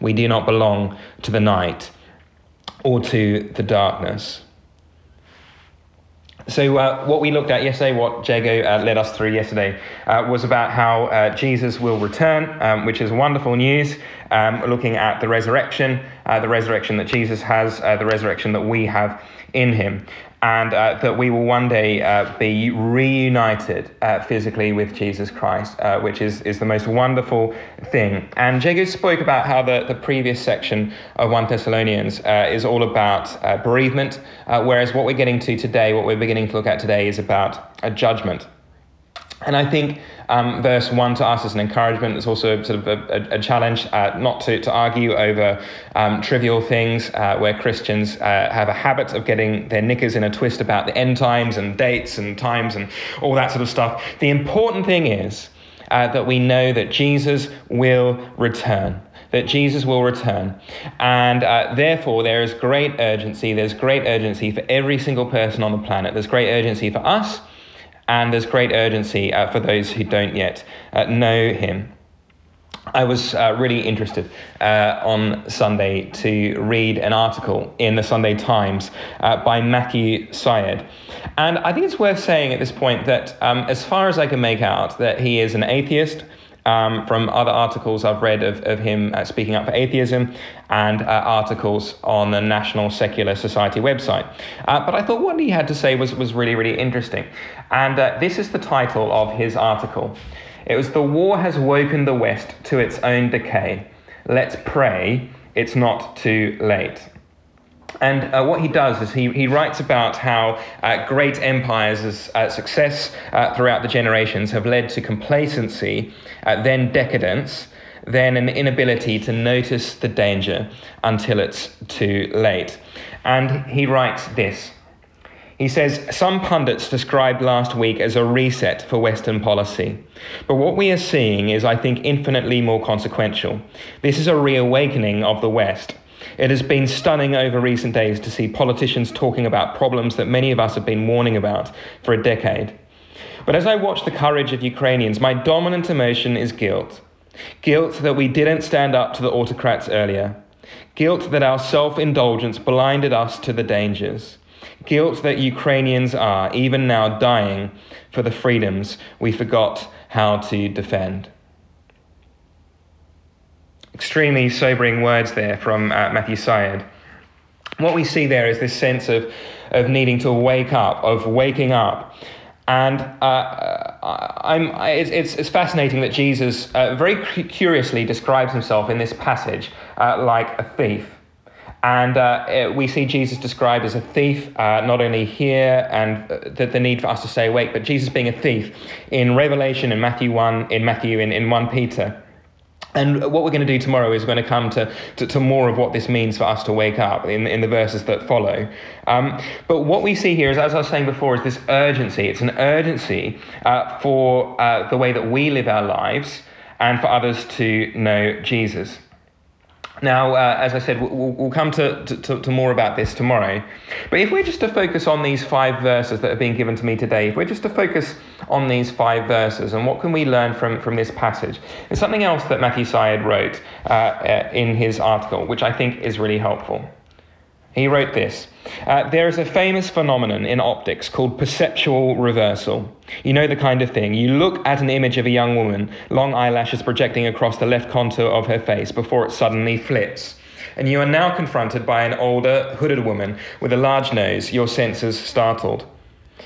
We do not belong to the night or to the darkness. So, uh, what we looked at yesterday, what Jago uh, led us through yesterday, uh, was about how uh, Jesus will return, um, which is wonderful news. Um, looking at the resurrection, uh, the resurrection that Jesus has, uh, the resurrection that we have in him and uh, that we will one day uh, be reunited uh, physically with Jesus Christ, uh, which is, is the most wonderful thing. And Jago spoke about how the, the previous section of 1 Thessalonians uh, is all about uh, bereavement, whereas what we're getting to today, what we're beginning to look at today, is about a judgment. And I think um, verse 1 to us is an encouragement. It's also sort of a, a, a challenge uh, not to, to argue over um, trivial things uh, where Christians uh, have a habit of getting their knickers in a twist about the end times and dates and times and all that sort of stuff. The important thing is uh, that we know that Jesus will return that Jesus will return. And uh, therefore, there is great urgency. There's great urgency for every single person on the planet. There's great urgency for us and there's great urgency uh, for those who don't yet uh, know him. I was uh, really interested uh, on Sunday to read an article in the Sunday Times uh, by Matthew Syed. And I think it's worth saying at this point that, um, as far as I can make out, that he is an atheist um, from other articles I've read of, of him uh, speaking up for atheism and uh, articles on the National Secular Society website. Uh, but I thought what he had to say was, was really, really interesting. And uh, this is the title of his article. It was The War Has Woken the West to Its Own Decay. Let's pray it's not too late. And uh, what he does is he, he writes about how uh, great empires' uh, success uh, throughout the generations have led to complacency, uh, then decadence, then an inability to notice the danger until it's too late. And he writes this. He says, Some pundits described last week as a reset for Western policy. But what we are seeing is, I think, infinitely more consequential. This is a reawakening of the West it has been stunning over recent days to see politicians talking about problems that many of us have been warning about for a decade. But as I watch the courage of Ukrainians, my dominant emotion is guilt. Guilt that we didn't stand up to the autocrats earlier. Guilt that our self indulgence blinded us to the dangers. Guilt that Ukrainians are, even now, dying for the freedoms we forgot how to defend extremely sobering words there from uh, Matthew Syed. What we see there is this sense of, of needing to wake up, of waking up. And uh, uh I'm, it's, it's, it's, fascinating that Jesus uh, very curiously describes himself in this passage uh, like a thief. And uh, we see Jesus described as a thief, uh, not only here and uh, the, the need for us to stay awake, but Jesus being a thief in Revelation, in Matthew 1, in Matthew, in, in 1 Peter. And what we're going to do tomorrow is we're going to come to, to, to, more of what this means for us to wake up in, in the verses that follow. Um, but what we see here is, as I was saying before, is this urgency. It's an urgency uh, for uh, the way that we live our lives and for others to know Jesus. Now, uh, as I said, we'll, we'll come to, to, to, more about this tomorrow. But if we're just to focus on these five verses that have been given to me today, if we're just to focus on these five verses and what can we learn from, from this passage, there's something else that Matthew Syed wrote uh, uh, in his article, which I think is really helpful. He wrote this uh, There is a famous phenomenon in optics called perceptual reversal. You know the kind of thing. You look at an image of a young woman, long eyelashes projecting across the left contour of her face before it suddenly flips. and you are now confronted by an older, hooded woman with a large nose, your senses startled.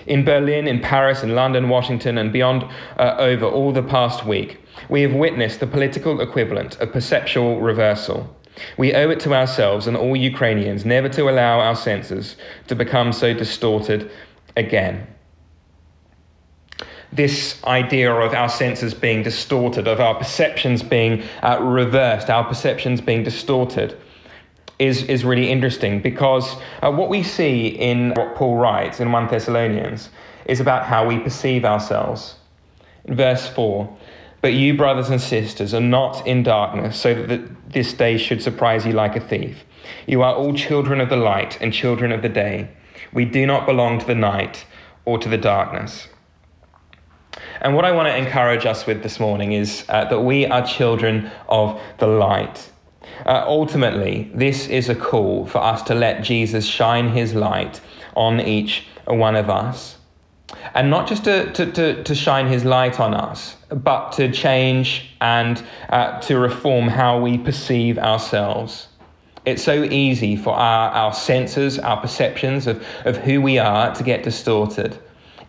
In Berlin, in Paris, in London, Washington, and beyond uh, over all the past week, we have witnessed the political equivalent of perceptual reversal. We owe it to ourselves and all Ukrainians never to allow our senses to become so distorted again. This idea of our senses being distorted, of our perceptions being uh, reversed, our perceptions being distorted, is, is really interesting because uh, what we see in what Paul writes in 1 Thessalonians is about how we perceive ourselves. In verse 4, but you, brothers and sisters, are not in darkness, so that this day should surprise you like a thief. You are all children of the light and children of the day. We do not belong to the night or to the darkness. And what I want to encourage us with this morning is uh, that we are children of the light. Uh, ultimately, this is a call for us to let Jesus shine his light on each one of us. And not just to, to, to, to shine his light on us, but to change and uh, to reform how we perceive ourselves. It's so easy for our, our senses, our perceptions of, of who we are to get distorted.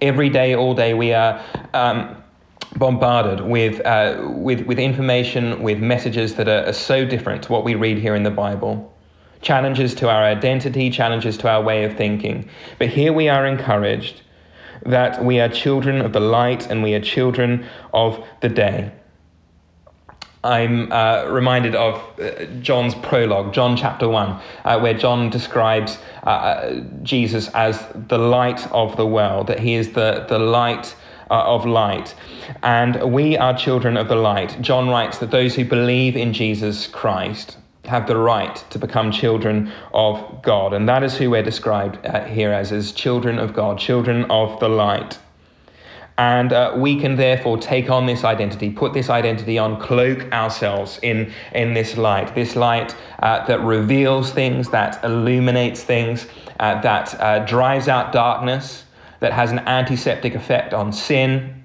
Every day, all day, we are um, bombarded with, uh, with, with information, with messages that are, are so different to what we read here in the Bible. Challenges to our identity, challenges to our way of thinking. But here we are encouraged that we are children of the light and we are children of the day. I'm uh, reminded of uh, John's prologue, John chapter 1, uh, where John describes uh, uh, Jesus as the light of the world, that he is the, the light uh, of light. And we are children of the light. John writes that those who believe in Jesus Christ have the right to become children of God. And that is who we're described uh, here as, as children of God, children of the light. And uh, we can therefore take on this identity, put this identity on, cloak ourselves in, in this light, this light uh, that reveals things, that illuminates things, uh, that uh, drives out darkness, that has an antiseptic effect on sin,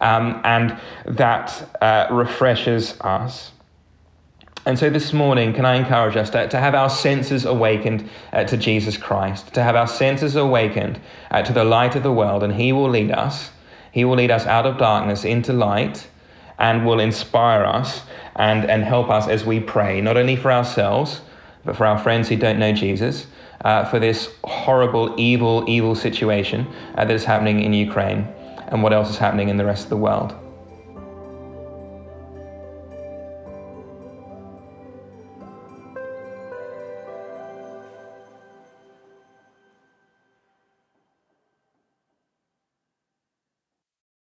um, and that refreshes us. And so this morning, can I encourage us to, to have our senses awakened uh, to Jesus Christ, to have our senses awakened uh, to the light of the world, and He will lead us. He will lead us out of darkness into light and will inspire us and, and help us as we pray, not only for ourselves, but for our friends who don't know Jesus, uh, for this horrible, evil, evil situation uh, that is happening in Ukraine and what else is happening in the rest of the world.